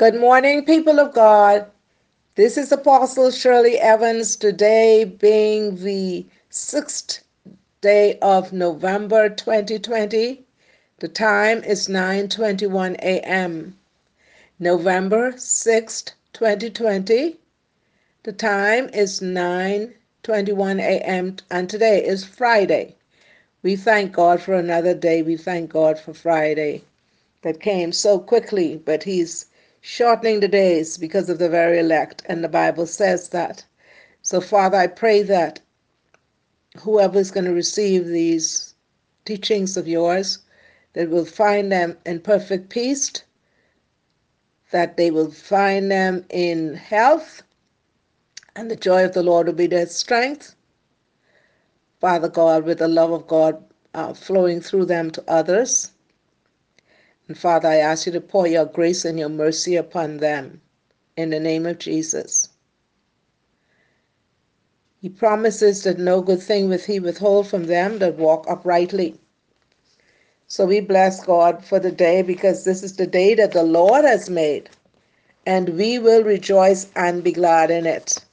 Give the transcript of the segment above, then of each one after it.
Good morning, people of God. This is Apostle Shirley Evans, today being the sixth day of November 2020. The time is 9:21 a.m. November 6th, 2020. The time is 9:21 a.m. and today is Friday. We thank God for another day. We thank God for Friday that came so quickly, but he's shortening the days because of the very elect, and the Bible says that. So, Father, I pray that whoever is going to receive these teachings of yours, that will find them in perfect peace, that they will find them in health, and the joy of the Lord will be their strength. Father God, with the love of God uh, flowing through them to others. And Father, I ask you to pour your grace and your mercy upon them in the name of Jesus. He promises that no good thing will he withhold from them that walk uprightly. So we bless God for the day because this is the day that the Lord has made, and we will rejoice and be glad in it.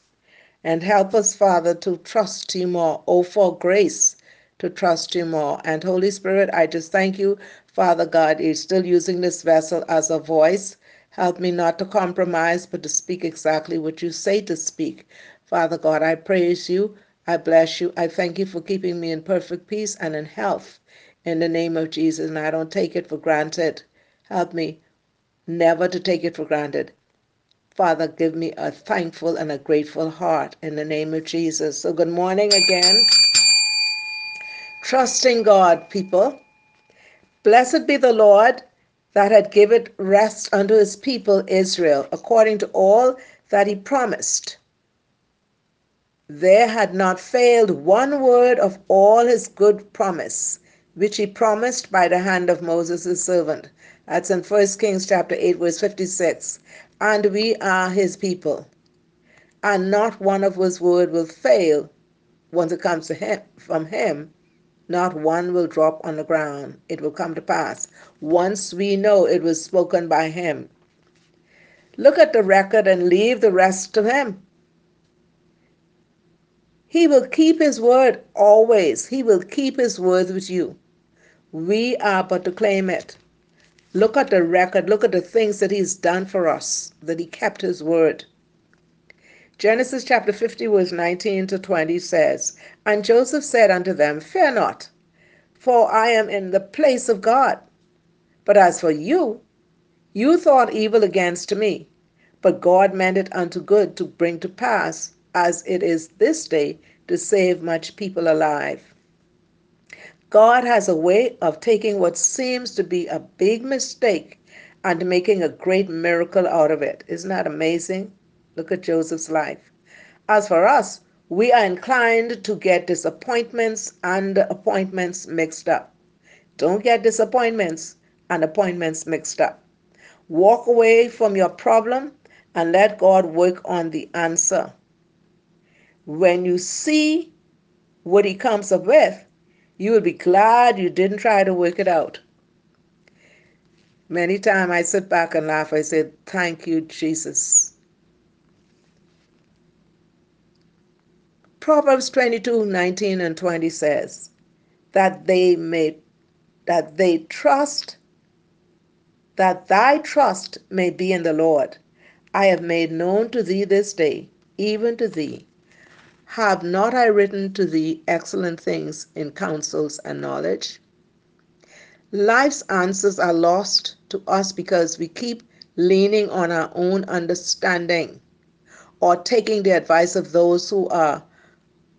And help us, Father, to trust you more. Oh, for grace to trust you more. And Holy Spirit, I just thank you Father God, you're still using this vessel as a voice. Help me not to compromise, but to speak exactly what you say to speak. Father God, I praise you. I bless you. I thank you for keeping me in perfect peace and in health in the name of Jesus. And I don't take it for granted. Help me never to take it for granted. Father, give me a thankful and a grateful heart in the name of Jesus. So, good morning again. Trusting God, people. Blessed be the Lord that had given rest unto his people Israel, according to all that he promised. There had not failed one word of all his good promise, which he promised by the hand of Moses his servant. That's in 1 Kings chapter 8, verse 56. And we are his people. And not one of his word will fail once it comes to him from him not one will drop on the ground. It will come to pass. Once we know it was spoken by him. Look at the record and leave the rest to him. He will keep his word always. He will keep his word with you. We are but to claim it. Look at the record. Look at the things that he's done for us, that he kept his word. Genesis chapter 50, verse 19 to 20 says, And Joseph said unto them, Fear not, for I am in the place of God. But as for you, you thought evil against me, but God meant it unto good to bring to pass, as it is this day, to save much people alive. God has a way of taking what seems to be a big mistake and making a great miracle out of it. Isn't that amazing? Look at Joseph's life. As for us, we are inclined to get disappointments and appointments mixed up. Don't get disappointments and appointments mixed up. Walk away from your problem and let God work on the answer. When you see what He comes up with, you will be glad you didn't try to work it out. Many times I sit back and laugh. I say, Thank you, Jesus. Proverbs 22 19 and 20 says, That they may, that they trust, that thy trust may be in the Lord. I have made known to thee this day, even to thee. Have not I written to thee excellent things in counsels and knowledge? Life's answers are lost to us because we keep leaning on our own understanding or taking the advice of those who are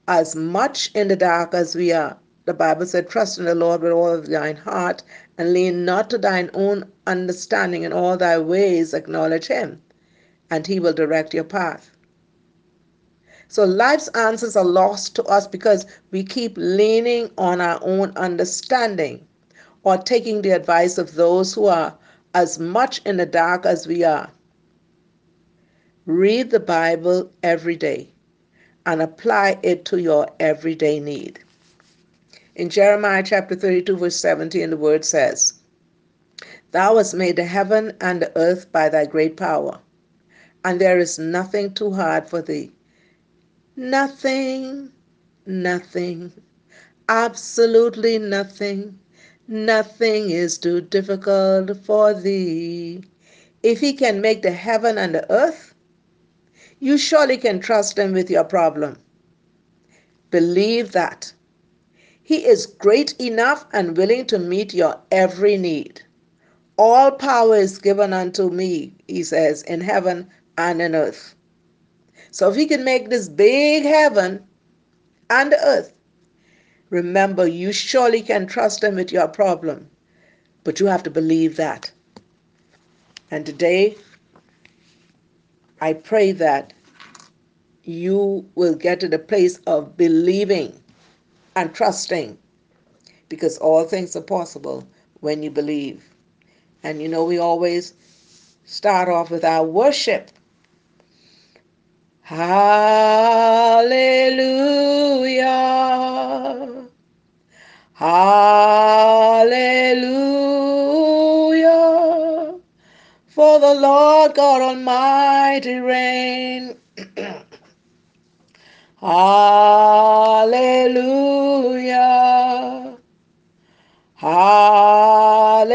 as much in the dark as we are. The Bible said, Trust in the Lord with all of thine heart, and lean not to thine own understanding. In all thy ways acknowledge him, and he will direct your path. So life's answers are lost to us because we keep leaning on our own understanding or taking the advice of those who are as much in the dark as we are. Read the Bible every day and apply it to your everyday need. In Jeremiah chapter 32, verse 17, the word says, Thou hast made the heaven and the earth by thy great power, and there is nothing too hard for thee. Nothing, nothing, absolutely nothing, nothing is too difficult for thee. If he can make the heaven and the earth, you surely can trust him with your problem. Believe that. He is great enough and willing to meet your every need. All power is given unto me, he says, in heaven and in earth. So if he can make this big heaven and earth, remember you surely can trust him with your problem. But you have to believe that. And today, I pray that you will get to the place of believing and trusting because all things are possible when you believe. And you know, we always start off with our worship. Hallelujah. Hallelujah. For the Lord God Almighty reign. Hallelujah. Hallelujah.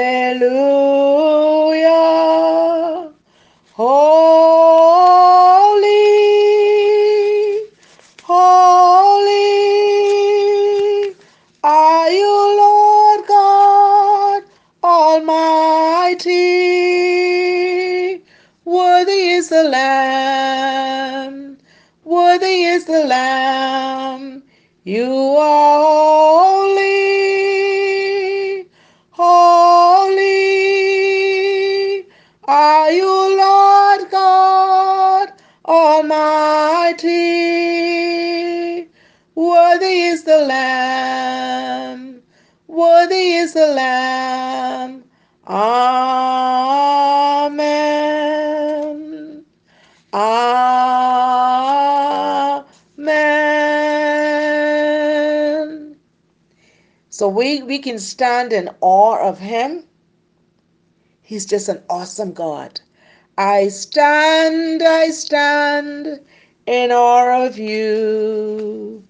So we, we can stand in awe of him. He's just an awesome God. I stand, I stand in awe of you.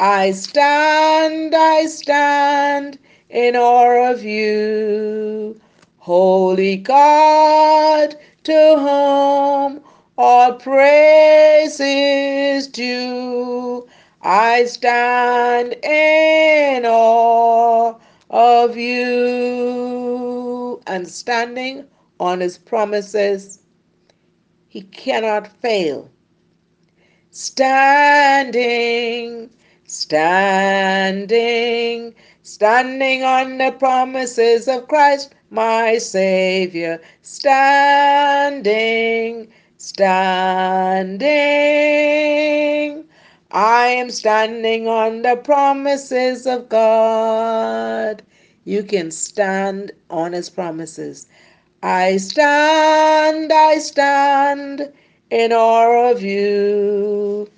I stand, I stand in awe of you. Holy God, to whom all praise is due. I stand in awe of you. And standing on his promises, he cannot fail. Standing, standing, standing on the promises of Christ, my Savior. Standing, standing. I am standing on the promises of God. You can stand on His promises. I stand, I stand in awe of you.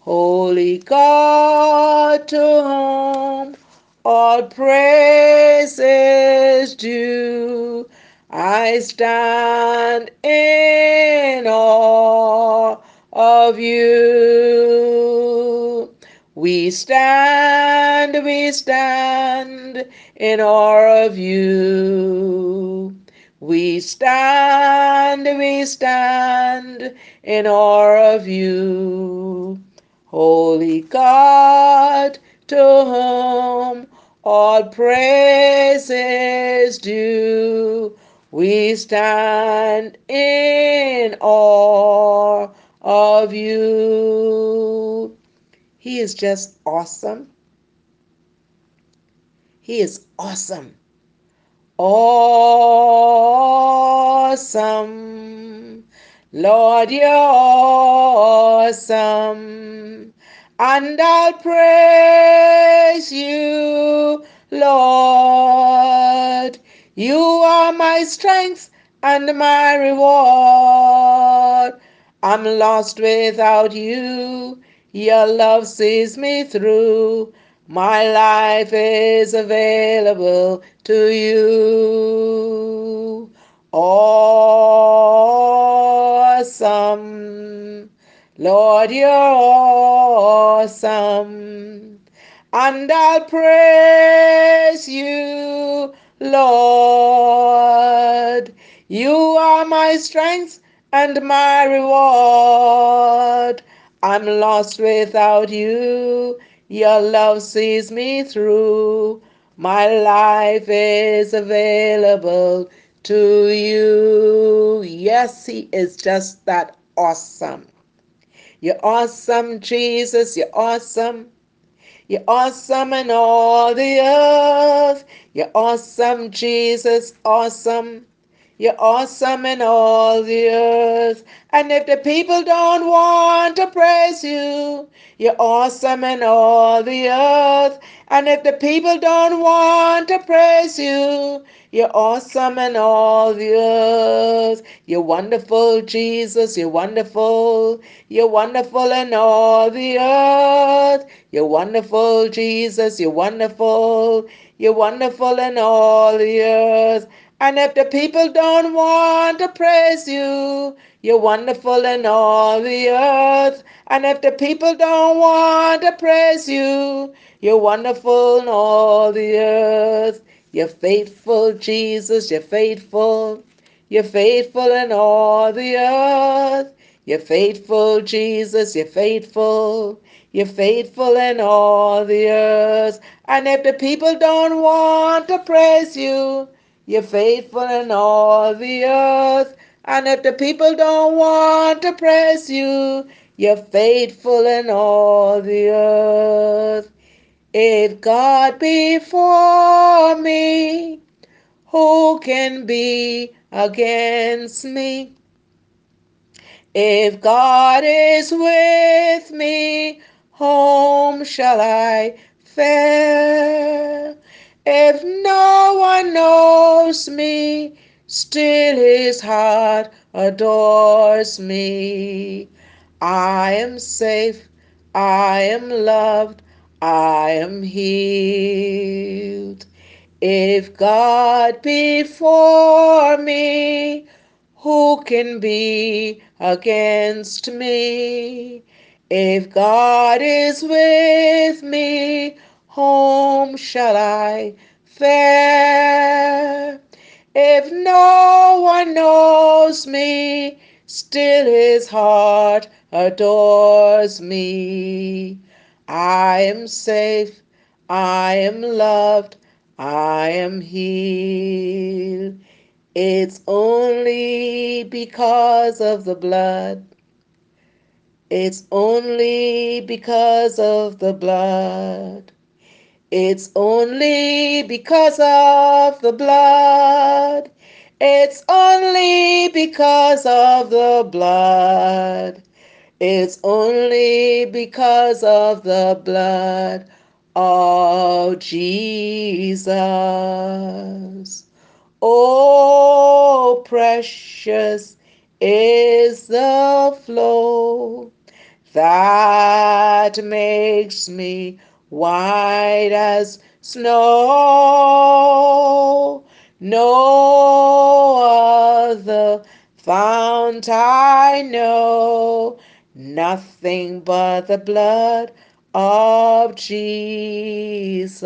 Holy God, to whom all praise is due, I stand in awe of you. We stand, we stand in awe of you. We stand, we stand in awe of you. Holy God, to whom all praise is due, we stand in awe of you. He is just awesome. He is awesome. Awesome. Lord, you're awesome. And I'll praise you, Lord. You are my strength and my reward. I'm lost without you. Your love sees me through. My life is available to you. awesome. Lord, you're awesome. And I'll praise you, Lord. You are my strength and my reward. I'm lost without you. Your love sees me through. My life is available to you. Yes, He is just that awesome. You're awesome, Jesus. You're awesome. You're awesome in all the earth. You're awesome, Jesus. Awesome. You're awesome in all the earth. And if the people don't want to praise you, you're awesome in all the earth. And if the people don't want to praise you, you're awesome in all the earth. You're wonderful, Jesus. You're wonderful. You're wonderful in all the earth. You're wonderful, Jesus. You're wonderful. You're wonderful in all the earth. And if the people don't want to praise you, you're wonderful in all the earth. And if the people don't want to praise you, you're wonderful in all the earth. You're faithful, Jesus, you're faithful. You're faithful in all the earth. You're faithful, Jesus, you're faithful. You're faithful in all the earth. And if the people don't want to praise you, you're faithful in all the earth. And if the people don't want to praise you, you're faithful in all the earth. If God be for me, who can be against me? If God is with me, whom shall I fear? If no one knows me, still his heart adores me. I am safe, I am loved, I am healed. If God be for me, who can be against me? If God is with me, whom shall I fare? If no one knows me, still his heart adores me. I am safe, I am loved, I am healed. It's only because of the blood it's only because of the blood. It's only because of the blood. It's only because of the blood. It's only because of the blood of Jesus. Oh, precious is the flow that makes me white as snow. No other fount I know, nothing but the blood of Jesus.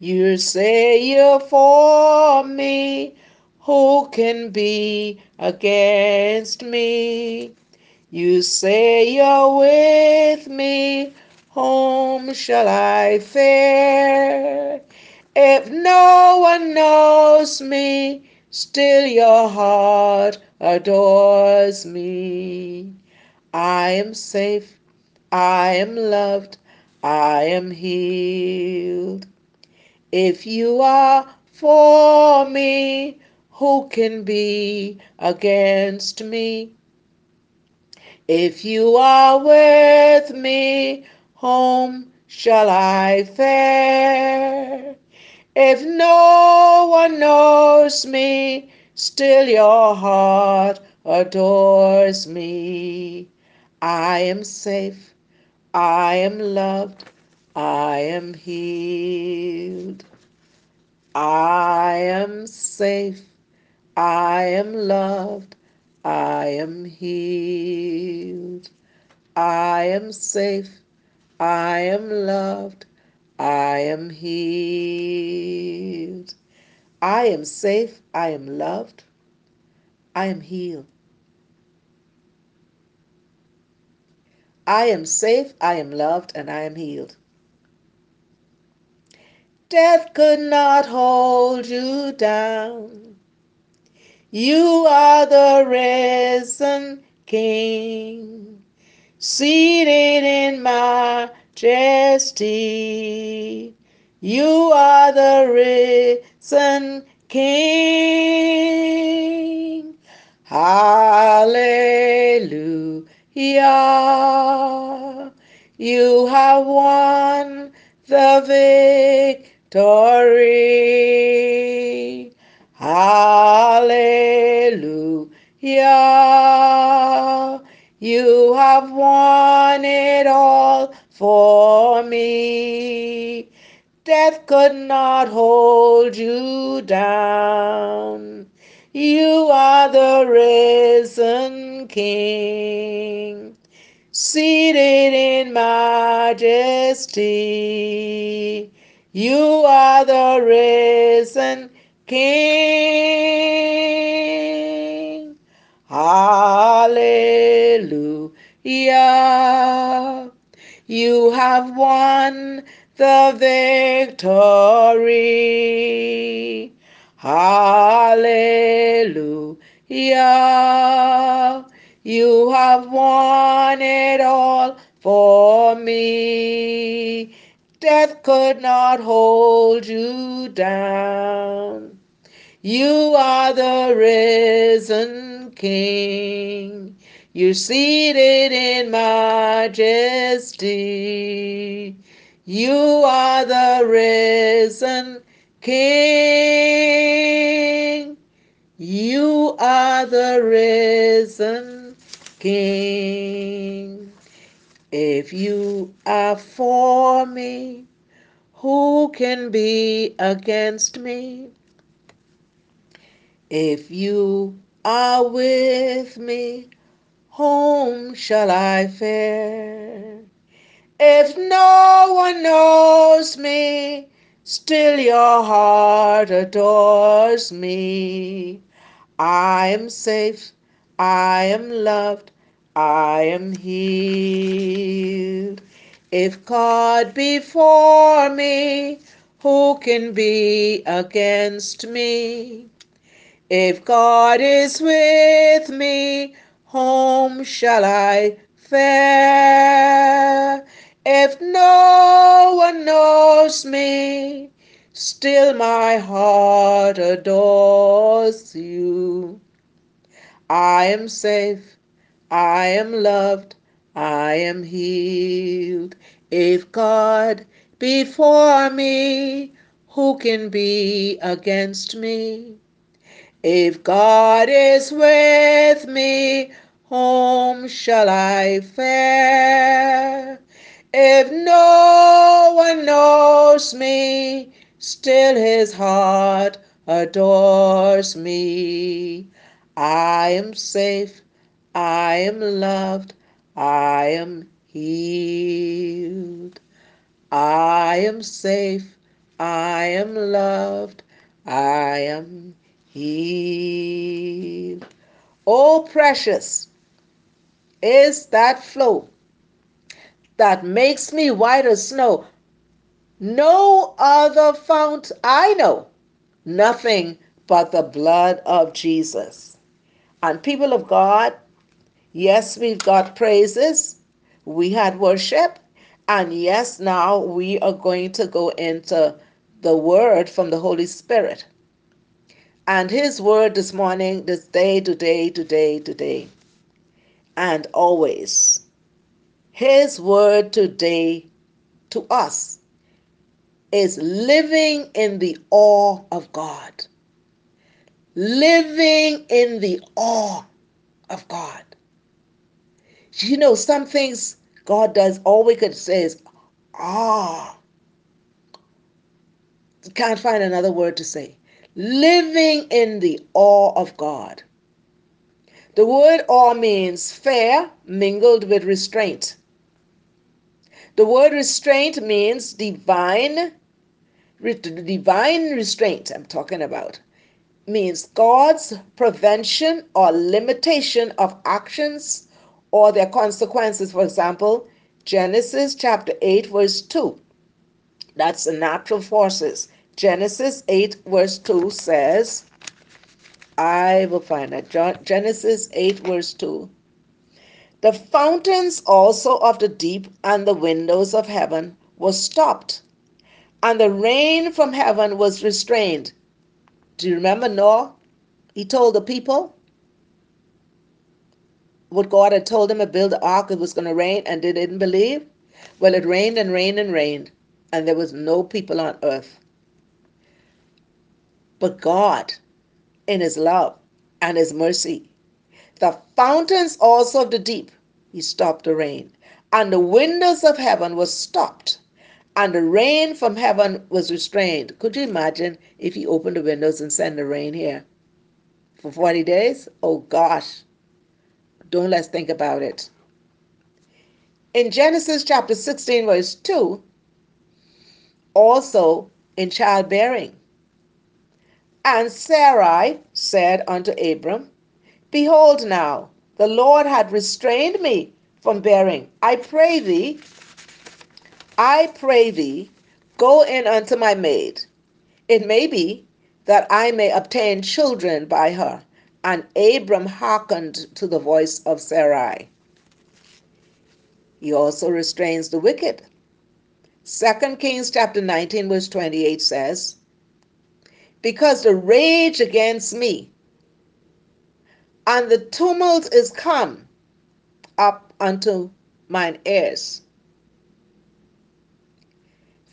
You say you're for me, who can be against me? You say you're with me, whom shall I fare? If no one knows me, still your heart adores me. I am safe, I am loved, I am healed. If you are for me, who can be against me? If you are with me, whom shall I fare? If no one knows me, still your heart adores me. I am safe, I am loved, I am healed. I am safe, I am loved. I am healed. I am safe. I am loved. I am healed. I am safe. I am loved. I am healed. I am safe. I am loved. And I am healed. Death could not hold you down. You are the risen King, seated in my majesty. You are the risen King. Hallelujah. You have won the victory. Hallelujah. You have won it all for me. Death could not hold you down. You are the risen King, seated in majesty. You are the risen King. Hallelujah. You have won the victory. Hallelujah. You have won it all for me. Death could not hold you down. You are the risen King. You're seated in majesty. You are the risen King. You are the risen King. If you are for me, who can be against me? If you are with me, whom shall I fear? If no one knows me, still your heart adores me. I am safe, I am loved, I am healed. If God be for me, who can be against me? If God is with me, whom shall I fare? If no one knows me, still my heart adores you. I am safe, I am loved, I am healed. If God be for me, who can be against me? If God is with me, whom shall I fear? If no one knows me, still his heart adores me. I am safe, I am loved, I am healed. I am safe, I am loved, I am healed. Oh, precious is that flow that makes me white as snow. No other fount I know, nothing but the blood of Jesus. And people of God, yes, we've got praises, we had worship, and yes, now we are going to go into the word from the Holy Spirit. And his word this morning, this day, today, today, today, and always. His word today to us is living in the awe of God. Living in the awe of God. You know, some things God does, all we could say is, ah. Can't find another word to say. Living in the awe of God. The word awe means fear mingled with restraint. The word restraint means divine, divine restraint, I'm talking about, means God's prevention or limitation of actions or their consequences. For example, Genesis chapter 8, verse 2. That's the natural forces. Genesis 8, verse 2 says, I will find that. Genesis 8, verse 2. The fountains also of the deep and the windows of heaven were stopped, and the rain from heaven was restrained. Do you remember Noah? He told the people what God had told him to build the ark, it was going to rain, and they didn't believe. Well, it rained and rained and rained, and there was no people on earth. But God in his love and his mercy. The fountains also of the deep, he stopped the rain, and the windows of heaven were stopped, and the rain from heaven was restrained. Could you imagine if he opened the windows and sent the rain here for 40 days? Oh gosh, don't let's think about it. In Genesis chapter 16, verse 2, also in childbearing, and Sarai said unto Abram, Behold now, the Lord hath restrained me from bearing. I pray thee, I pray thee, go in unto my maid. It may be that I may obtain children by her. And Abram hearkened to the voice of Sarai. He also restrains the wicked. 2 Kings chapter 19, verse 28 says, because the rage against me and the tumult is come up unto mine ears.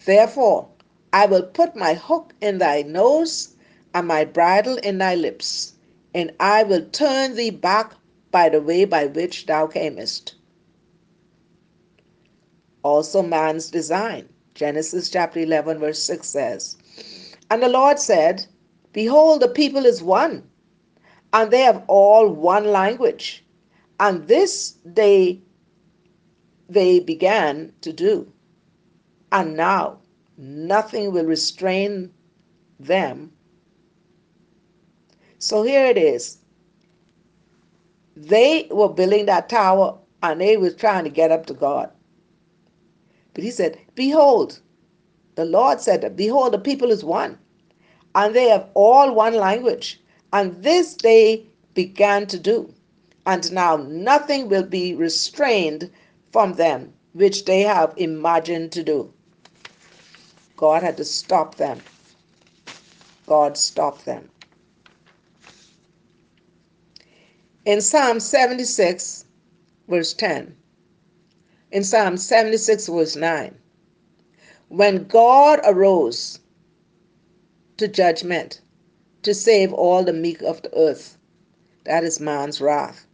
Therefore, I will put my hook in thy nose and my bridle in thy lips, and I will turn thee back by the way by which thou camest. Also, man's design. Genesis chapter 11, verse 6 says, and the Lord said, Behold, the people is one, and they have all one language. And this they they began to do. And now nothing will restrain them. So here it is. They were building that tower and they was trying to get up to God. But he said, Behold, the Lord said, Behold, the people is one, and they have all one language. And this they began to do. And now nothing will be restrained from them which they have imagined to do. God had to stop them. God stopped them. In Psalm 76, verse 10, in Psalm 76, verse 9, when God arose to judgment to save all the meek of the earth, that is man's wrath.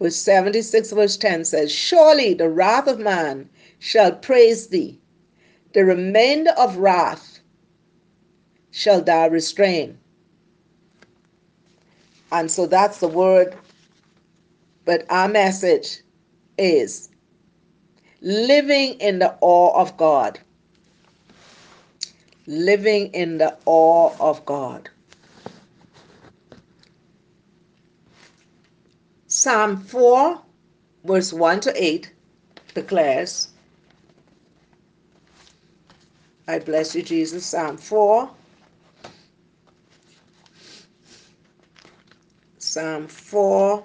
Verse 76, verse 10 says, Surely the wrath of man shall praise thee, the remainder of wrath shall thou restrain. And so that's the word. But our message is living in the awe of God. Living in the awe of God. Psalm 4, verse 1 to 8 declares, I bless you, Jesus. Psalm 4. Psalm 4,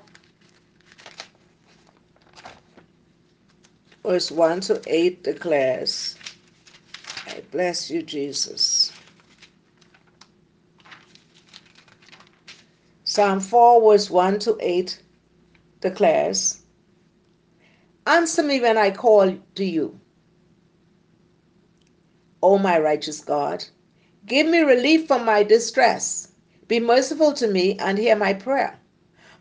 verse 1 to 8 declares, I bless you, Jesus. Psalm 4, verse 1 to 8 declares, Answer me when I call to you. O my righteous God, give me relief from my distress. Be merciful to me and hear my prayer.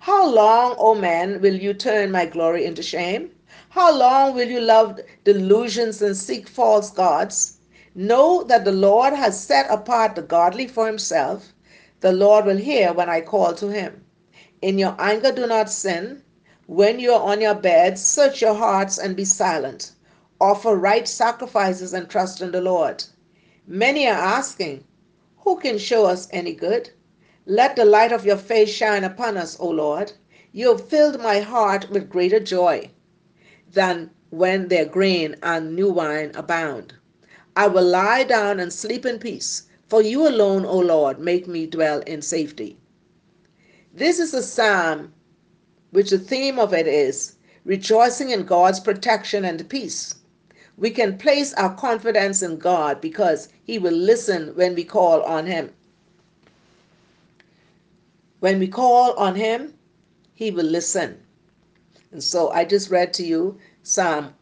How long, O man, will you turn my glory into shame? How long will you love delusions and seek false gods? Know that the Lord has set apart the godly for himself. The Lord will hear when I call to him. In your anger, do not sin. When you are on your bed, search your hearts and be silent. Offer right sacrifices and trust in the Lord. Many are asking, Who can show us any good? Let the light of your face shine upon us, O Lord. You have filled my heart with greater joy than when their grain and new wine abound. I will lie down and sleep in peace, for you alone, O Lord, make me dwell in safety. This is a psalm which the theme of it is rejoicing in God's protection and peace. We can place our confidence in God because He will listen when we call on Him. When we call on Him, He will listen. And so I just read to you Psalm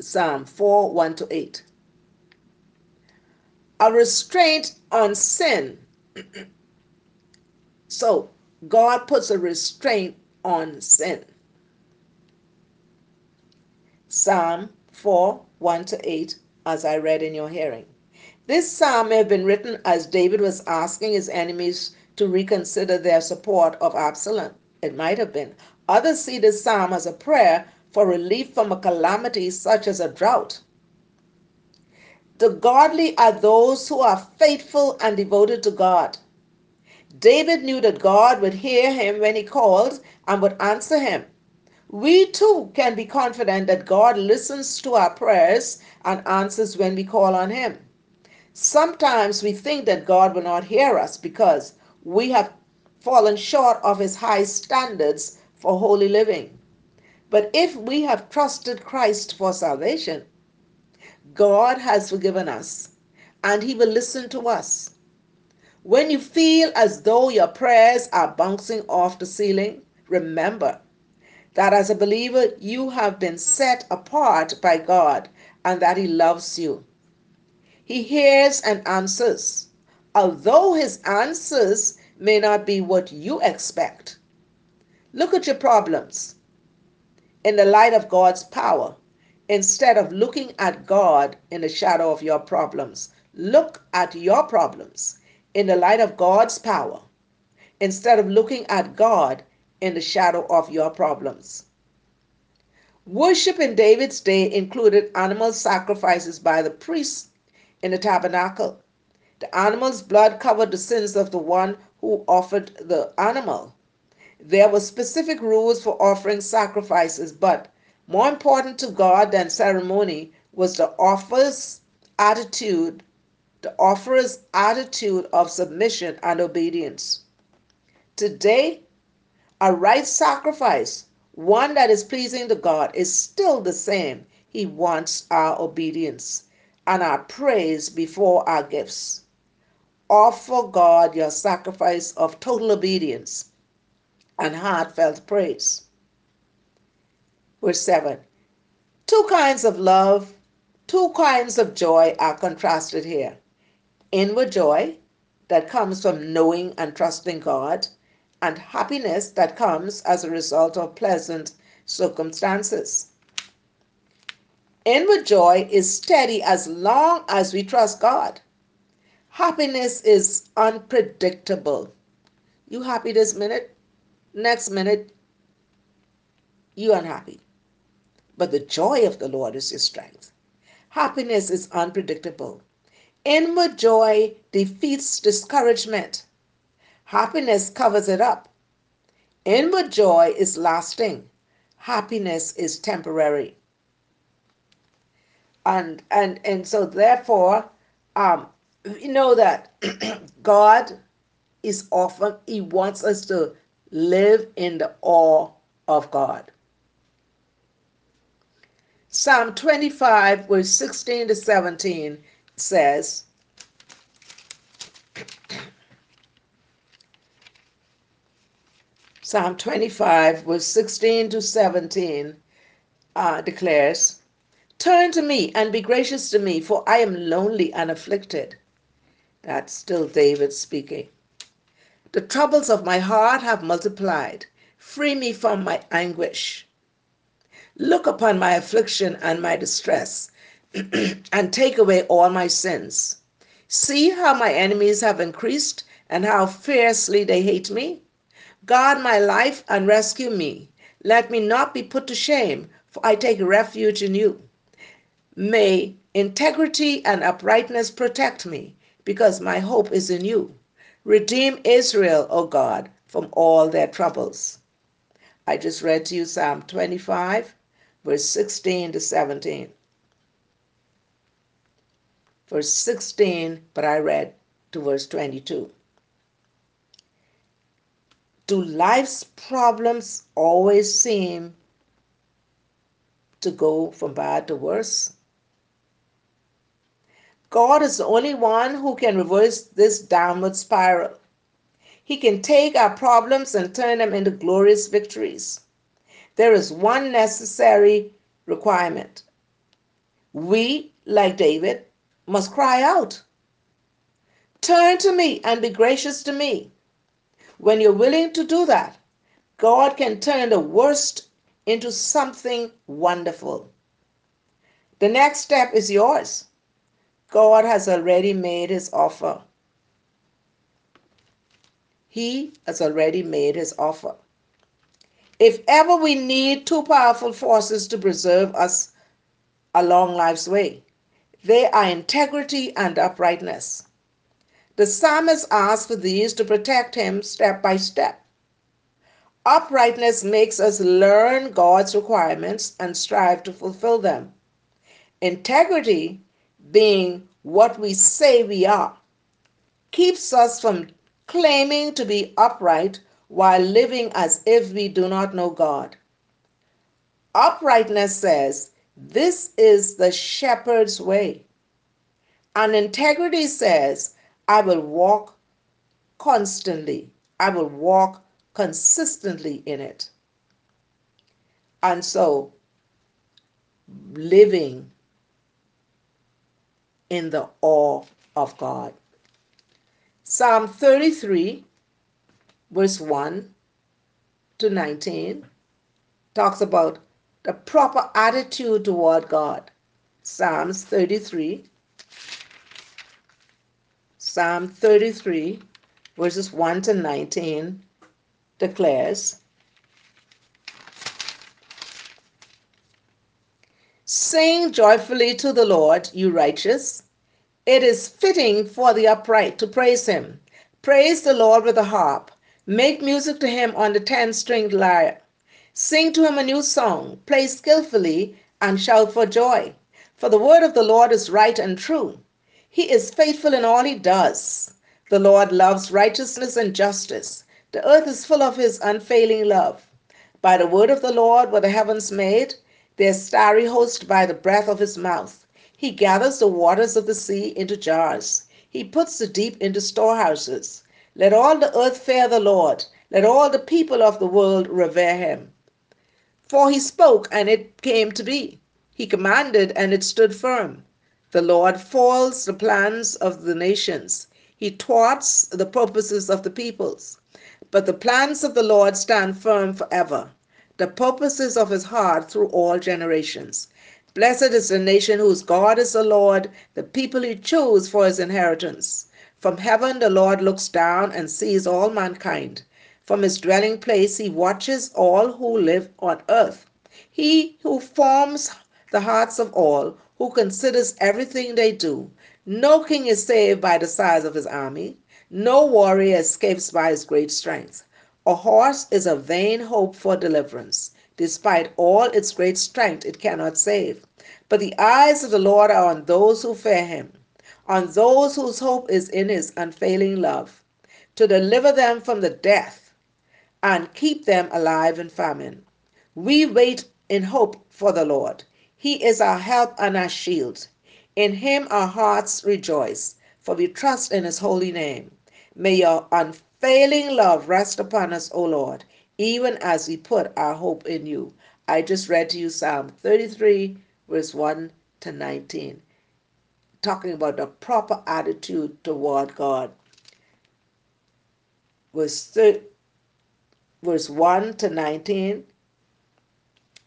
Psalm 4 1 to 8 a restraint on sin. so God puts a restraint on sin. Psalm 4 1 to 8, as I read in your hearing. This psalm may have been written as David was asking his enemies to reconsider their support of Absalom. It might have been. Others see this psalm as a prayer for relief from a calamity such as a drought the godly are those who are faithful and devoted to God. David knew that God would hear him when he called and would answer him. We too can be confident that God listens to our prayers and answers when we call on him. Sometimes we think that God will not hear us because we have fallen short of his high standards for holy living. But if we have trusted Christ for salvation, God has forgiven us and He will listen to us. When you feel as though your prayers are bouncing off the ceiling, remember that as a believer, you have been set apart by God and that He loves you. He hears and answers, although His answers may not be what you expect. Look at your problems in the light of God's power Instead of looking at God in the shadow of your problems, look at your problems in the light of God's power instead of looking at God in the shadow of your problems. Worship in David's day included animal sacrifices by the priests in the tabernacle. The animal's blood covered the sins of the one who offered the animal. There were specific rules for offering sacrifices, but more important to God than ceremony was the offerer's attitude, the offerer's attitude of submission and obedience. Today, a right sacrifice, one that is pleasing to God, is still the same. He wants our obedience and our praise before our gifts. Offer God your sacrifice of total obedience and heartfelt praise. Verse 7. Two kinds of love, two kinds of joy are contrasted here. Inward joy that comes from knowing and trusting God, and happiness that comes as a result of pleasant circumstances. Inward joy is steady as long as we trust God. Happiness is unpredictable. You happy this minute, next minute, you unhappy but the joy of the Lord is your strength. Happiness is unpredictable. Inward joy defeats discouragement. Happiness covers it up. Inward joy is lasting. Happiness is temporary. And and and so therefore, um, we know that God is often He wants us to live in the awe of God. Psalm 25, verse 16 to 17 says, Psalm 25, verse 16 to 17 uh, declares, Turn to me and be gracious to me, for I am lonely and afflicted. That's still David speaking. The troubles of my heart have multiplied. Free me from my anguish. Look upon my affliction and my distress. and take away all my sins. See how my enemies have increased and how fiercely they hate me. Guard my life and rescue me. Let me not be put to shame, for I take refuge in you. May integrity and uprightness protect me, because my hope is in you. Redeem Israel, O God, from all their troubles. I just read to you Psalm 25, verse 16 to 17. Verse 16, but I read to verse 22. Do life's problems always seem to go from bad to worse? God is the only one who can reverse this downward spiral. He can take our problems and turn them into glorious victories. There is one necessary requirement. We, like David, must cry out. Turn to me and be gracious to me. When you're willing to do that, God can turn the worst into something wonderful. The next step is yours. God has already made his offer. He has already made his offer. If ever we need two powerful forces to preserve us along life's way, they are integrity and uprightness. The psalmist asks for these to protect him step by step. Uprightness makes us learn God's requirements and strive to fulfill them. Integrity being what we say we are, keeps us from claiming to be upright while living as if we do not know God. Uprightness says, This is the shepherd's way. And integrity says, I will walk constantly, I will walk consistently in it. And so, living in the awe of God. Psalm 33, verse 1 to 19, talks about the proper attitude toward God. Psalms 33, Psalm 33, verses 1 to 19, declares Sing joyfully to the Lord, you righteous. It is fitting for the upright to praise him. Praise the Lord with a harp. Make music to him on the ten stringed lyre. Sing to him a new song. Play skillfully and shout for joy. For the word of the Lord is right and true. He is faithful in all he does. The Lord loves righteousness and justice. The earth is full of his unfailing love. By the word of the Lord were the heavens made their starry host by the breath of his mouth. He gathers the waters of the sea into jars. He puts the deep into storehouses. Let all the earth fear the Lord. Let all the people of the world revere him. For he spoke, and it came to be. He commanded, and it stood firm. The Lord foils the plans of the nations. He thwarts the purposes of the peoples. But the plans of the Lord stand firm forever the purposes of his heart through all generations. Blessed is the nation whose God is the Lord, the people he chose for his inheritance. From heaven the Lord looks down and sees all mankind. From his dwelling place he watches all who live on earth. He who forms the hearts of all, who considers everything they do. No king is saved by the size of his army. No warrior escapes by his great strength. A horse is a vain hope for deliverance. Despite all its great strength, it cannot save. But the eyes of the Lord are on those who fear him, on those whose hope is in his unfailing love, to deliver them from the death and keep them alive in famine. We wait in hope for the Lord. He is our help and our shield. In him our hearts rejoice, for we trust in his holy name. May your unfailing love rest upon us, O Lord, even as we put our hope in you. I just read to you Psalm 33, verse 1 to 19, talking about the proper attitude toward God. Verse, thir- verse 1 to 19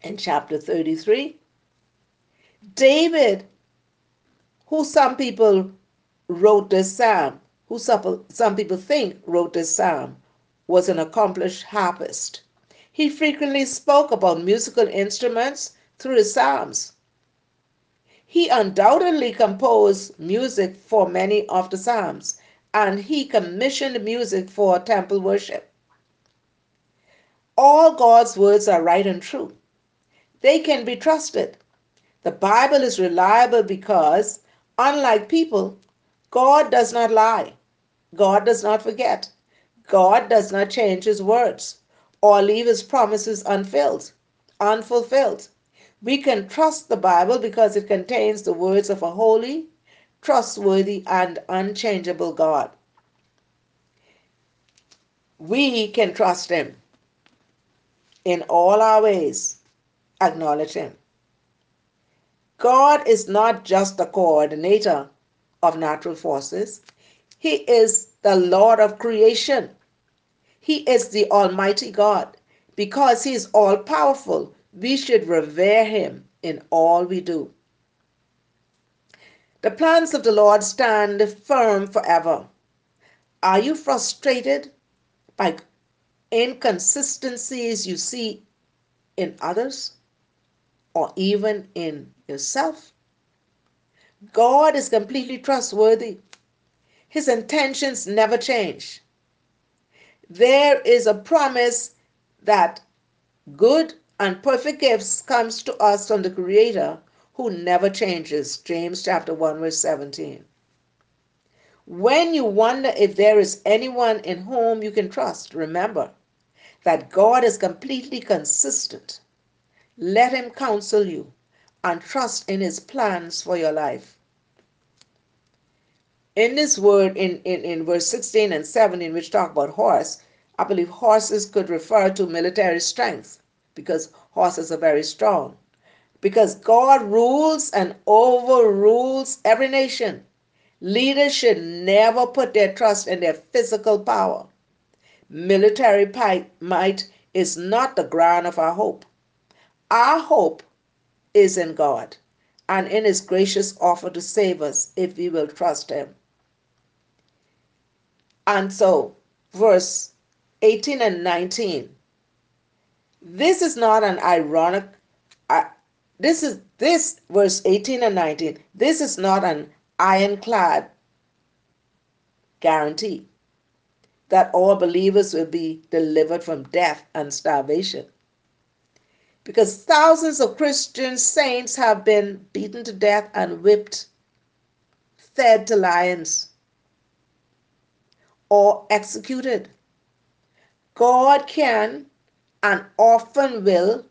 in chapter 33. David who some people wrote this psalm, who some people think wrote this psalm, was an accomplished harpist. He frequently spoke about musical instruments through his psalms. He undoubtedly composed music for many of the psalms, and he commissioned music for temple worship. All God's words are right and true. They can be trusted. The Bible is reliable because, unlike people, God does not lie. God does not forget. God does not change his words or leave his promises unfilled, unfulfilled. We can trust the Bible because it contains the words of a holy, trustworthy, and unchangeable God. We can trust him in all our ways. Acknowledge him. God is not just the coordinator of natural forces, He is the Lord of creation. He is the Almighty God. Because He is all powerful, we should revere Him in all we do. The plans of the Lord stand firm forever. Are you frustrated by inconsistencies you see in others or even in yourself? God is completely trustworthy. His intentions never change. There is a promise that good and perfect gifts comes to us from the creator who never changes. James chapter 1 verse 17. When you wonder if there is anyone in whom you can trust, remember that God is completely consistent. Let him counsel you and trust in his plans for your life. In this word, in, in, in verse 16 and 17, which talk about horse, I believe horses could refer to military strength because horses are very strong. Because God rules and overrules every nation. Leaders should never put their trust in their physical power. Military might is not the ground of our hope. Our hope is in God and in his gracious offer to save us if we will trust him. And so, verse 18 and 19. This is not an ironic uh, this is this verse 18 and 19. This is not an ironclad guarantee that all believers will be delivered from death and starvation because thousands of Christian saints have been beaten to death and whipped, fed to lions, or executed. God can and often will,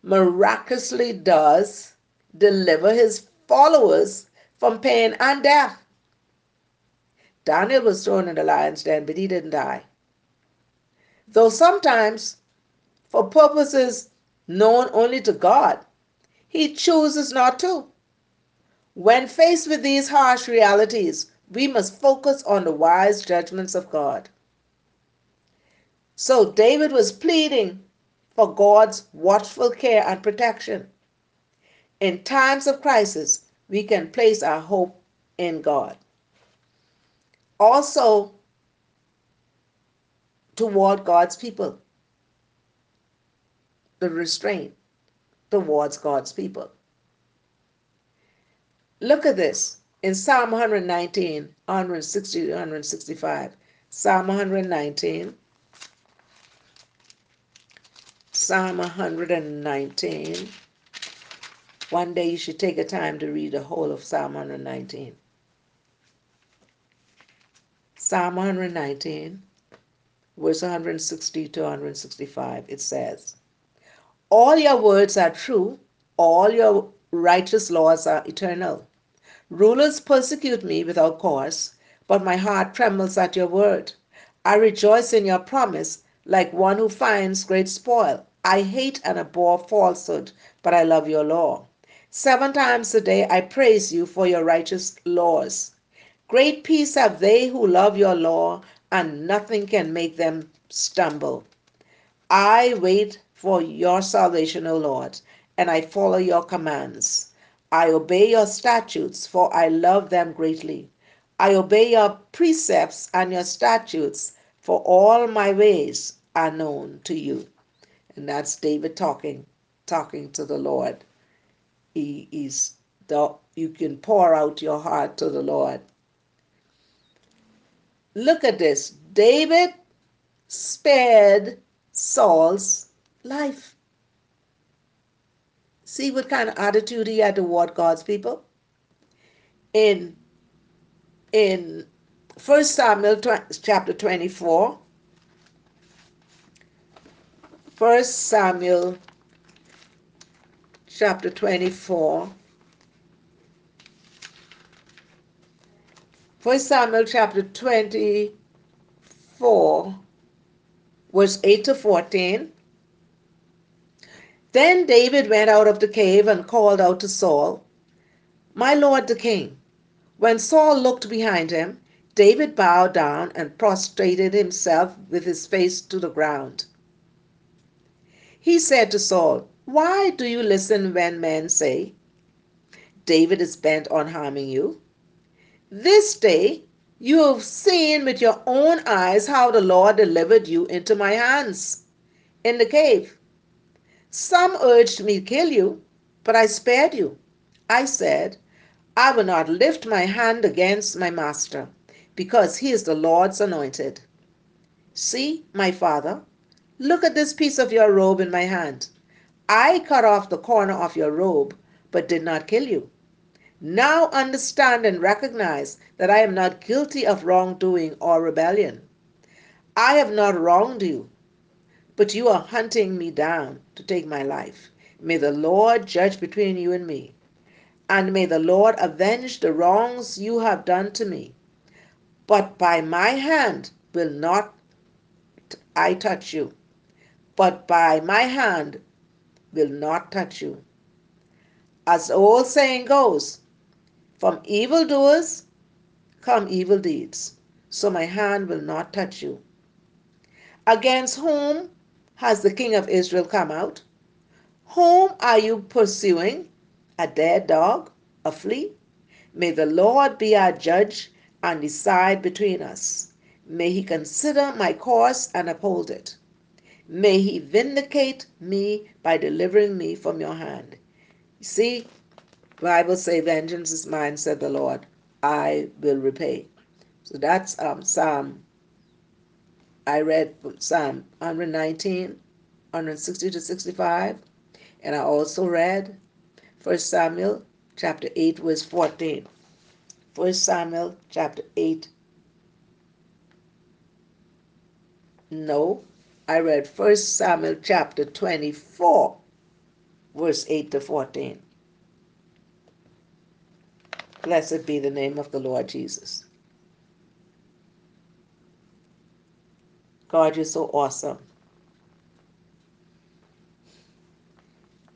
miraculously does, deliver his followers from pain and death. Daniel was thrown in the lion's den, but he didn't die. Though sometimes, for purposes known only to God, he chooses not to. When faced with these harsh realities, we must focus on the wise judgments of God. So David was pleading for God's watchful care and protection. In times of crisis, we can place our hope in God. Also, toward God's people the restraint towards God's people. Look at this in Psalm 119, 160 165. Psalm 119. Psalm 119. One day you should take a time to read the whole of Psalm 119. Psalm 119, verse 160 to 165, it says, all your words are true, all your righteous laws are eternal. Rulers persecute me without cause, but my heart trembles at your word. I rejoice in your promise like one who finds great spoil. I hate and abhor falsehood, but I love your law. Seven times a day I praise you for your righteous laws. Great peace have they who love your law, and nothing can make them stumble. I wait for your salvation, O Lord, and I follow your commands. I obey your statutes, for I love them greatly. I obey your precepts and your statutes, for all my ways are known to you. And that's David talking, talking to the Lord. He is the, you can pour out your heart to the Lord. Look at this. David spared Saul's life. See what kind of attitude he had toward God's people? In in 1 Samuel chapter 24, 1 Samuel chapter 24, 1 Samuel chapter 24, verse 8 to 14. Then David went out of the cave and called out to Saul, My lord the king. When Saul looked behind him, David bowed down and prostrated himself with his face to the ground. He said to Saul, Why do you listen when men say, David is bent on harming you? This day you have seen with your own eyes how the Lord delivered you into my hands in the cave. Some urged me to kill you, but I spared you. I said, I will not lift my hand against my master, because he is the Lord's anointed. See, my father, look at this piece of your robe in my hand. I cut off the corner of your robe, but did not kill you. Now understand and recognize that I am not guilty of wrongdoing or rebellion. I have not wronged you, but you are hunting me down to take my life. May the Lord judge between you and me, and may the Lord avenge the wrongs you have done to me. But by my hand will not I touch you, but by my hand will not touch you. As the old saying goes, from evildoers come evil deeds, so my hand will not touch you. Against whom has the king of Israel come out? Whom are you pursuing? A dead dog? A flea? May the Lord be our judge and decide between us. May he consider my cause and uphold it. May he vindicate me by delivering me from your hand. See, Bible say, "Vengeance is mine," said the Lord. I will repay. So that's um, Psalm I read Psalm 119, 160 to 65, and I also read 1 Samuel chapter 8, verse 14. 1 Samuel chapter 8. No, I read 1 Samuel chapter 24, verse 8 to 14. Blessed be the name of the Lord Jesus. God, you're so awesome.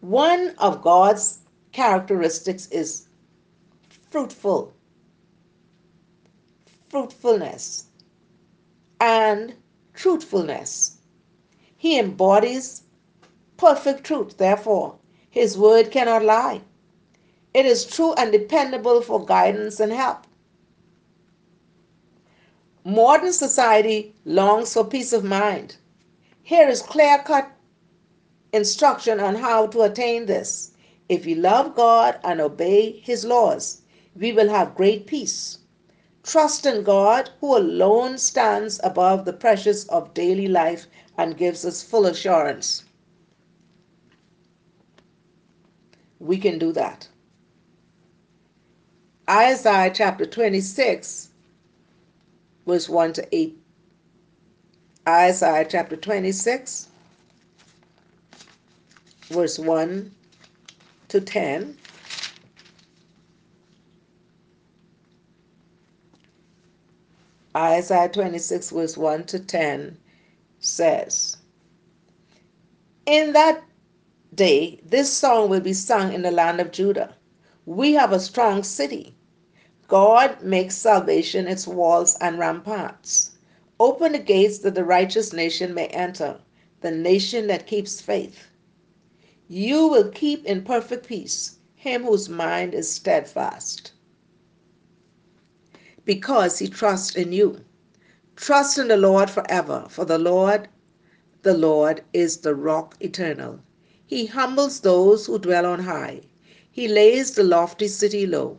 One of God's characteristics is fruitful, fruitfulness, and truthfulness. He embodies perfect truth, therefore, his word cannot lie. It is true and dependable for guidance and help. Modern society longs for peace of mind. Here is clear cut instruction on how to attain this. If we love God and obey His laws, we will have great peace. Trust in God, who alone stands above the pressures of daily life and gives us full assurance. We can do that. Isaiah chapter 26 verse 1 to 8. Isaiah chapter 26, verse 1 to 10. Isaiah 26, verse 1 to 10 says, In that day, this song will be sung in the land of Judah. We have a strong city God makes salvation its walls and ramparts. Open the gates that the righteous nation may enter, the nation that keeps faith. You will keep in perfect peace him whose mind is steadfast, because he trusts in you. Trust in the Lord forever, for the Lord, the Lord is the rock eternal. He humbles those who dwell on high. He lays the lofty city low.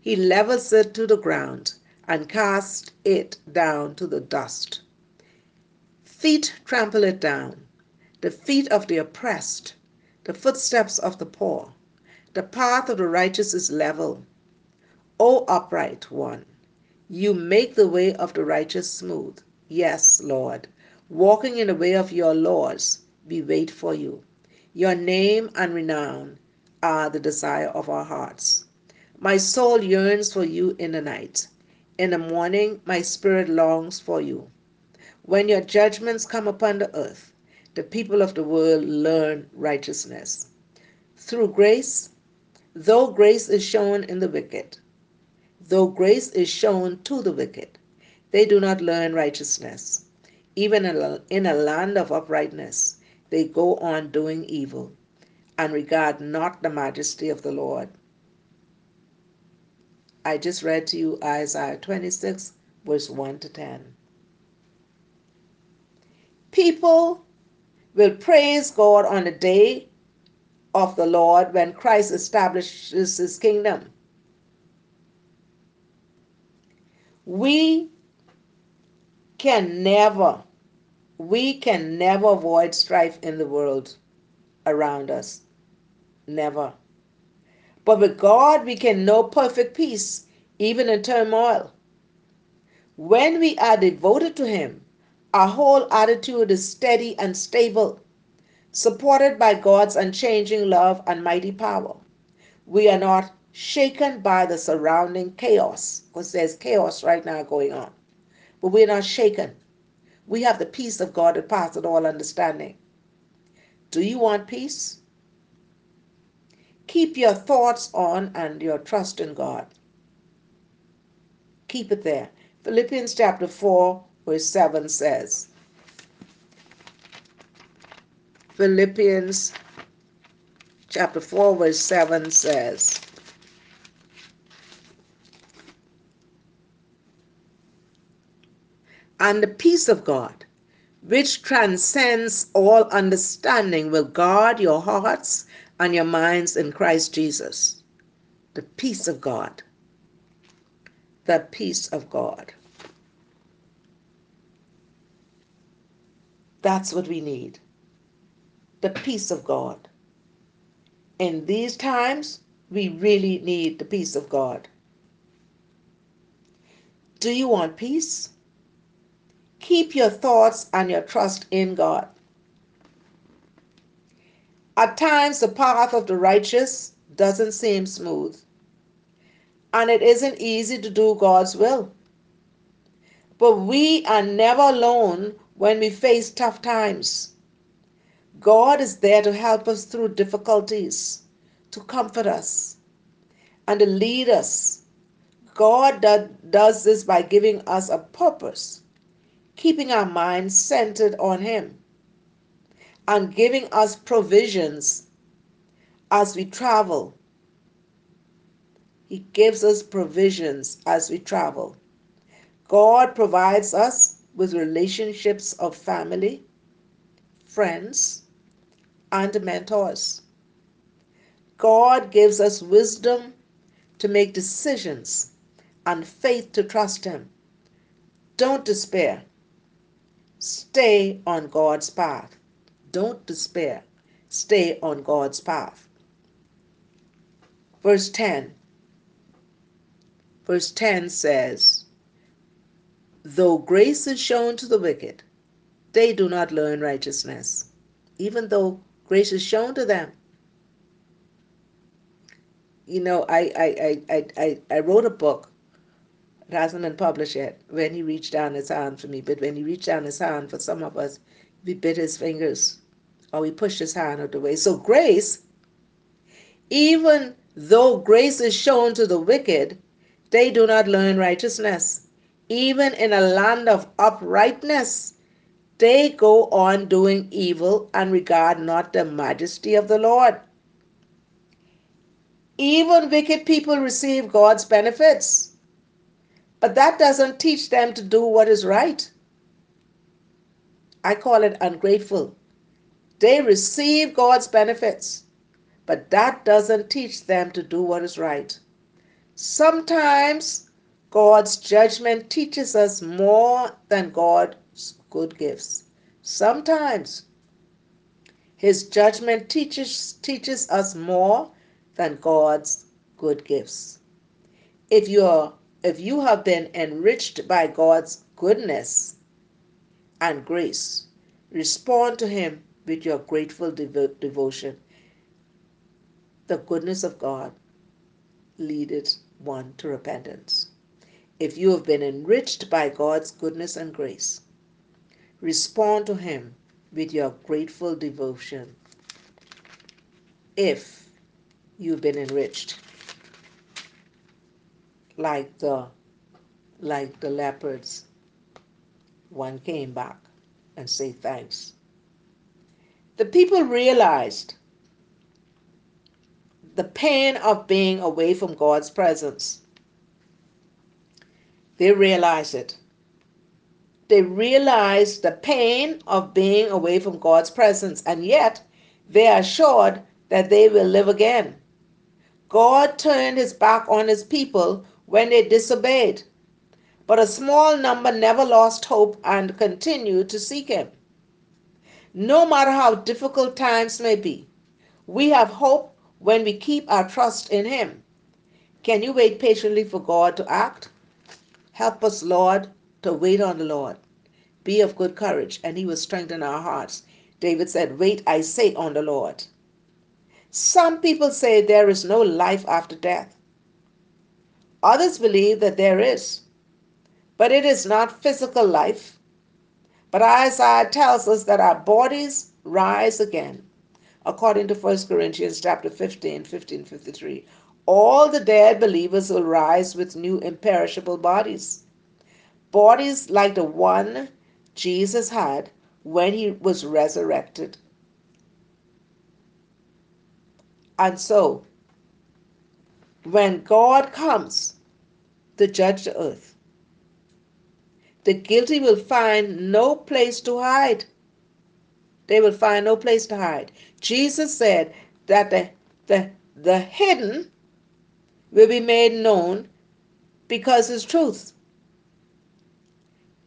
He levels it to the ground and casts it down to the dust. Feet trample it down, the feet of the oppressed, the footsteps of the poor. The path of the righteous is level. O upright one, you make the way of the righteous smooth. Yes, Lord, walking in the way of your laws, we wait for you. Your name and renown are the desire of our hearts. My soul yearns for you in the night. In the morning, my spirit longs for you. When your judgments come upon the earth, the people of the world learn righteousness. Through grace, though grace is shown in the wicked, though grace is shown to the wicked, they do not learn righteousness. Even in a land of uprightness, they go on doing evil and regard not the majesty of the Lord. I just read to you Isaiah 26, verse 1 to 10. People will praise God on the day of the Lord when Christ establishes his kingdom. We can never, we can never avoid strife in the world around us. Never. But with God, we can know perfect peace, even in turmoil. When we are devoted to Him, our whole attitude is steady and stable, supported by God's unchanging love and mighty power. We are not shaken by the surrounding chaos, because there's chaos right now going on. But we're not shaken. We have the peace of God that passes all understanding. Do you want peace? Keep your thoughts on and your trust in God. Keep it there. Philippians chapter 4, verse 7 says, Philippians chapter 4, verse 7 says, And the peace of God, which transcends all understanding, will guard your hearts and your minds in Christ Jesus. The peace of God. The peace of God. That's what we need. The peace of God. In these times, we really need the peace of God. Do you want peace? Keep your thoughts and your trust in God. At times, the path of the righteous doesn't seem smooth, and it isn't easy to do God's will. But we are never alone when we face tough times. God is there to help us through difficulties, to comfort us, and to lead us. God does this by giving us a purpose, keeping our minds centered on Him, and giving us provisions as we travel. He gives us provisions as we travel. God provides us with relationships of family, friends, and mentors. God gives us wisdom to make decisions and faith to trust Him. Don't despair. Stay on God's path. Don't despair. Stay on God's path. Verse 10. Verse 10 says, Though grace is shown to the wicked, they do not learn righteousness, even though grace is shown to them. You know, I, I, I, I, I wrote a book. Hasn't been published yet. When he reached down his hand for me, but when he reached down his hand for some of us, we bit his fingers or we pushed his hand out of the way. So grace, even though grace is shown to the wicked, they do not learn righteousness even in a land of uprightness, they go on doing evil and regard not the majesty of the Lord. Even wicked people receive God's benefits, but that doesn't teach them to do what is right. I call it ungrateful. They receive God's benefits, but that doesn't teach them to do what is right. Sometimes God's judgment teaches us more than God's good gifts. Sometimes his judgment teaches, teaches us more than God's good gifts. If you're if you have been enriched by God's goodness and grace, respond to him with your grateful devo- devotion. The goodness of God leadeth one to repentance. If you have been enriched by God's goodness and grace, respond to him with your grateful devotion. If you've been enriched like the like the leopards one came back and say thanks. The people realized the pain of being away from god's presence. They realized it. They realized the pain of being away from god's presence and yet they are assured that they will live again. God turned his back on his people when they disobeyed. But a small number never lost hope and continued to seek Him. No matter how difficult times may be, we have hope when we keep our trust in Him. Can you wait patiently for God to act? Help us, Lord, to wait on the Lord. Be of good courage, and He will strengthen our hearts. David said, Wait, I say, on the Lord. Some people say there is no life after death. Others believe that there is, but it is not physical life. But Isaiah tells us that our bodies rise again, according to 1 Corinthians chapter 15, 15, 53. All the dead believers will rise with new imperishable bodies. Bodies like the one Jesus had when he was resurrected. And so, when God comes the earth, the guilty will find no place to hide. They will find no place to hide. Jesus said that the, the, the hidden will be made known because it's truth.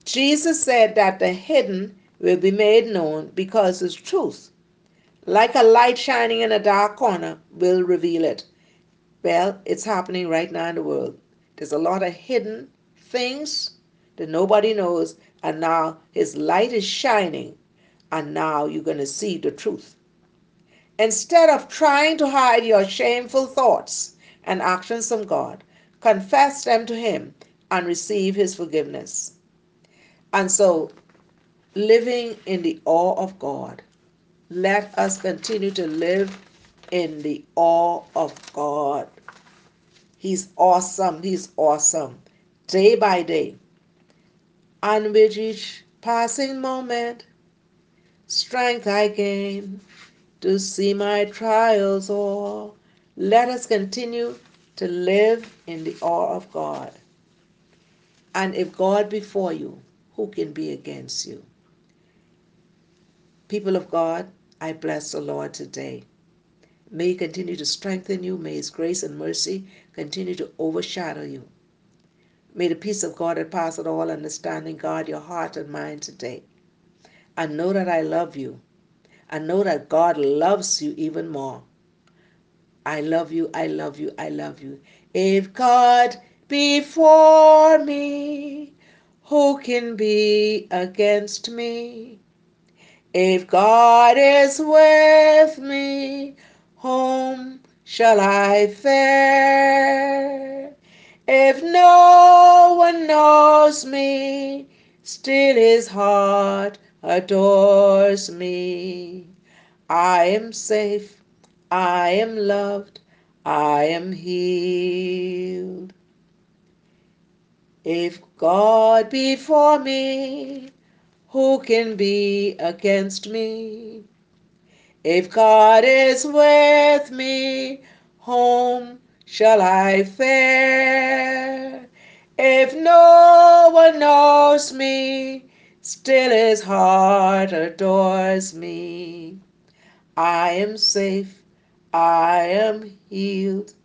Jesus said that the hidden will be made known because it's truth. Like a light shining in a dark corner will reveal it. Well, it's happening right now in the world. There's a lot of hidden things that nobody knows, and now His light is shining, and now you're going to see the truth. Instead of trying to hide your shameful thoughts and actions from God, confess them to Him and receive His forgiveness. And so, living in the awe of God, let us continue to live in the awe of God. He's awesome. He's awesome. Day by day. And with each passing moment, strength I gain to see my trials o'er. Let us continue to live in the awe of God. And if God be for you, who can be against you? People of God, I bless the Lord today. May He continue to strengthen you. May His grace and mercy continue to overshadow you. May the peace of God that passes all understanding guard your heart and mind today. And know that I love you. And know that God loves you even more. I love you, I love you, I love you. If God be for me, who can be against me? If God is with me, whom shall I fear? If no one knows me, still his heart adores me. I am safe, I am loved, I am healed. If God be for me, who can be against me? If God is with me, home shall I fare? If no one knows me, still his heart adores me. I am safe, I am healed,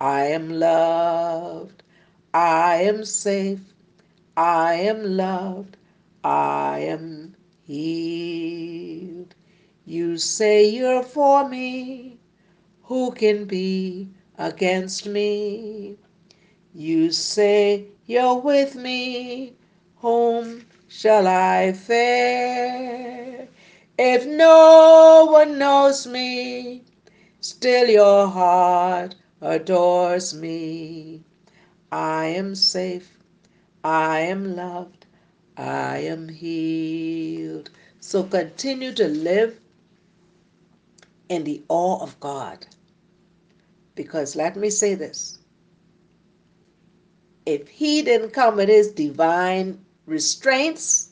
I am loved, I am safe, I am loved, I am healed. You say you're for me, who can be against me? You say you're with me, whom shall I fare? If no one knows me, still your heart adores me. I am safe, I am loved, I am healed. So continue to live in the awe of God. Because let me say this if He didn't come with His divine restraints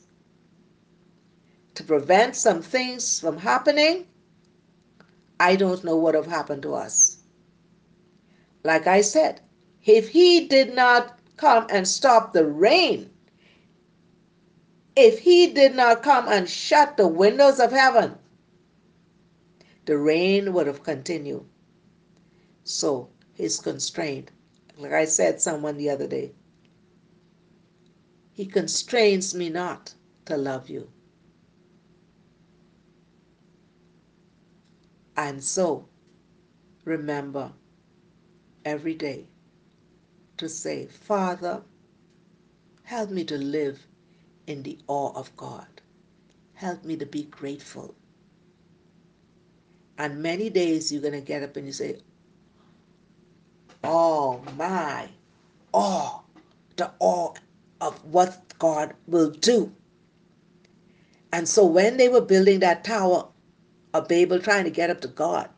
to prevent some things from happening, I don't know what would have happened to us. Like I said, if He did not come and stop the rain, if He did not come and shut the windows of heaven, the rain would have continued. So he's constrained. like I said someone the other day. He constrains me not to love you. And so, remember every day to say, Father, help me to live in the awe of God. Help me to be grateful. And many days you're going to get up and you say, Oh my, awe, the awe of what God will do. And so when they were building that tower of Babel, trying to get up to God,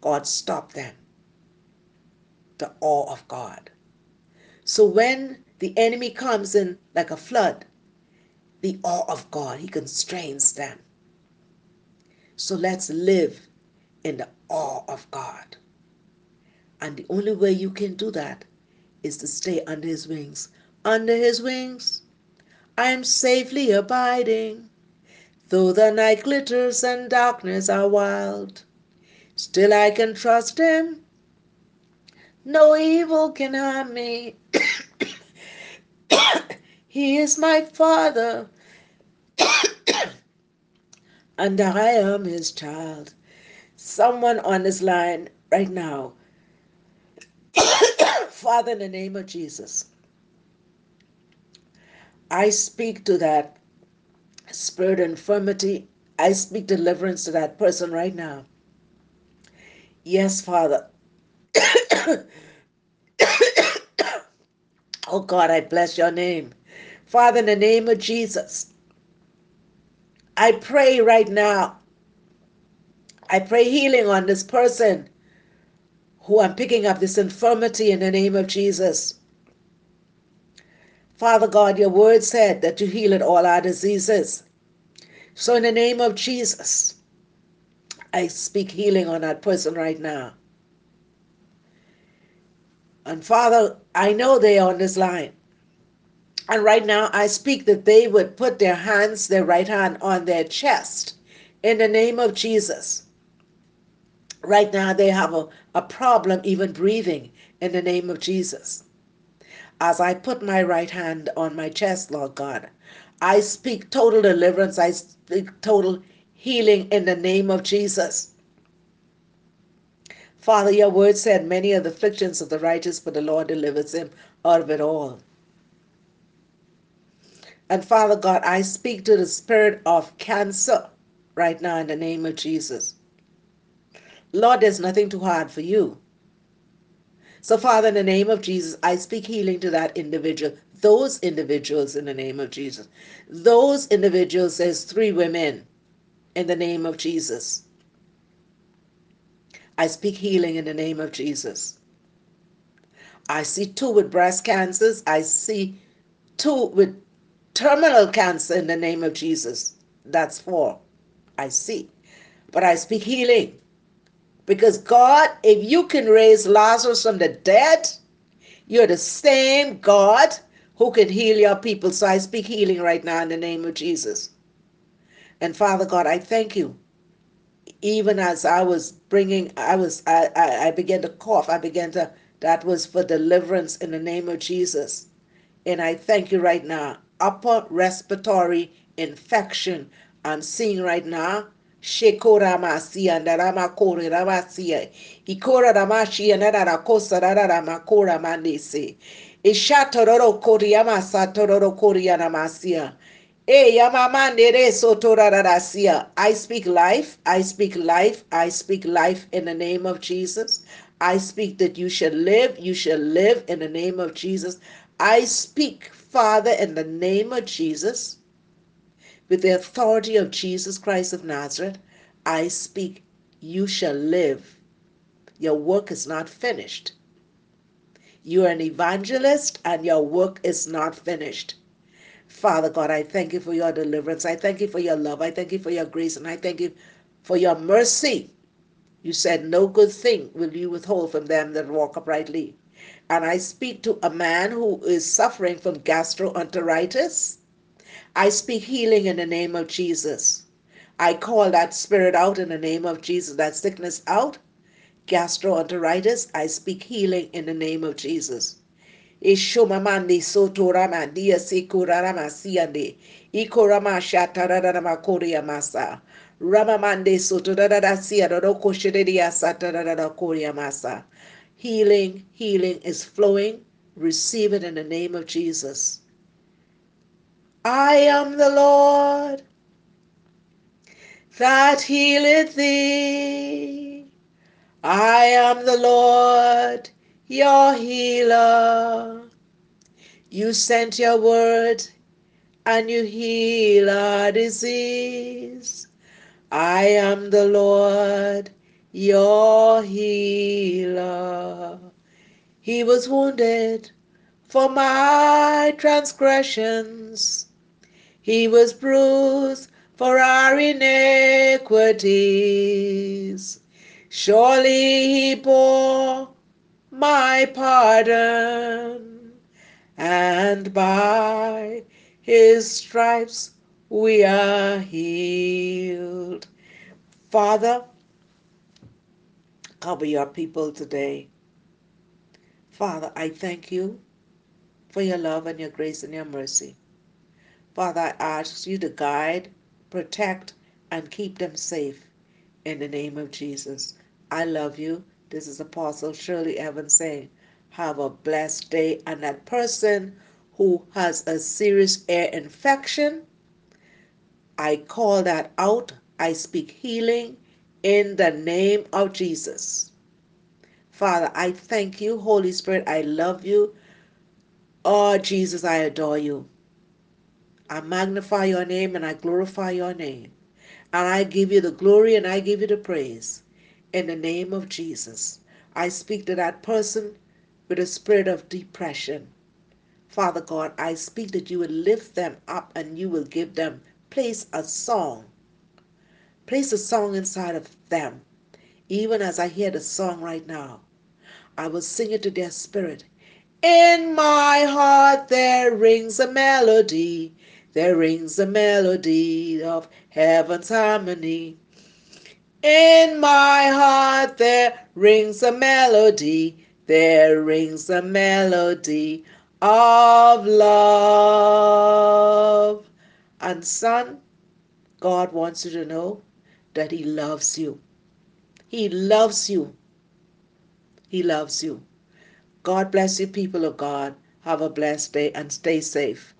God stopped them. The awe of God. So when the enemy comes in like a flood, the awe of God, he constrains them. So let's live in the awe of God. And the only way you can do that is to stay under his wings. Under his wings, I am safely abiding. Though the night glitters and darkness are wild, still I can trust him. No evil can harm me. he is my father, and I am his child. Someone on this line right now Father, in the name of Jesus, I speak to that spirit of infirmity. I speak deliverance to that person right now. Yes, Father. oh God, I bless your name. Father, in the name of Jesus, I pray right now. I pray healing on this person who I'm picking up this infirmity in the name of Jesus. Father God, your word said that you healed all our diseases. So, in the name of Jesus, I speak healing on that person right now. And Father, I know they are on this line. And right now, I speak that they would put their hands, their right hand on their chest in the name of Jesus. Right now, they have a, a problem even breathing in the name of Jesus. As I put my right hand on my chest, Lord God, I speak total deliverance. I speak total healing in the name of Jesus. Father, your word said, Many are the afflictions of the righteous, but the Lord delivers him out of it all. And Father God, I speak to the spirit of cancer right now in the name of Jesus. Lord, there's nothing too hard for you. So, Father, in the name of Jesus, I speak healing to that individual, those individuals in the name of Jesus. Those individuals, there's three women in the name of Jesus. I speak healing in the name of Jesus. I see two with breast cancers. I see two with terminal cancer in the name of Jesus. That's four. I see. But I speak healing Because God, if you can raise Lazarus from the dead, you're the same God who can heal your people. So I speak healing right now in the name of Jesus. And Father God, I thank you. Even as I was bringing, I was, I, I, I began to cough. I began to, that was for deliverance in the name of Jesus. And I thank you right now. Upper respiratory infection. I'm seeing right now. Shekora masia ndarama kore ramasia. Ikora ramashi ndarara kosa rarara makora mandese. Ishatororo koriyama satororo koriyana masia. Eh, I speak life. I speak life. I speak life in the name of Jesus. I speak that you shall live. You shall live in the name of Jesus. I speak, Father, in the name of Jesus, with the authority of Jesus Christ of Nazareth. I speak, you shall live. Your work is not finished. You are an evangelist and your work is not finished. Father God, I thank you for your deliverance. I thank you for your love. I thank you for your grace. And I thank you for your mercy. You said, No good thing will you withhold from them that walk uprightly. And I speak to a man who is suffering from gastroenteritis. I speak healing in the name of Jesus. I call that spirit out in the name of Jesus, that sickness out. Gastroenteritis, I speak healing in the name of Jesus. Ishomamandi sotorama dia sikurarama siande. Healing, healing is flowing. Receive it in the name of Jesus. I am the Lord that healeth thee. I am the Lord your healer. You sent your word and you heal our disease. I am the Lord, your healer. He was wounded for my transgressions. He was bruised for our iniquities. Surely he bore my pardon, and by his stripes we are healed. Father, cover your people today. Father, I thank you for your love and your grace and your mercy. Father, I ask you to guide, protect, and keep them safe in the name of Jesus. I love you. This is Apostle Shirley Evans saying, have a blessed day. And that person who has a serious ear infection, I call that out. I speak healing in the name of Jesus. Father, I thank you. Holy Spirit, I love you. Oh, Jesus, I adore you. I magnify your name and I glorify your name. And I give you the glory and I give you the praise in the name of Jesus. I speak to that person with a spirit of depression. Father God, I speak that you will lift them up and you will give them, place a song. Place a song inside of them. Even as I hear the song right now, I will sing it to their spirit. In my heart there rings a melody, there rings a melody of heaven's harmony. In my heart there rings a melody, there rings a melody of love. And son, God wants you to know that He loves you. He loves you. He loves you. God bless you, people of God. Have a blessed day and stay safe.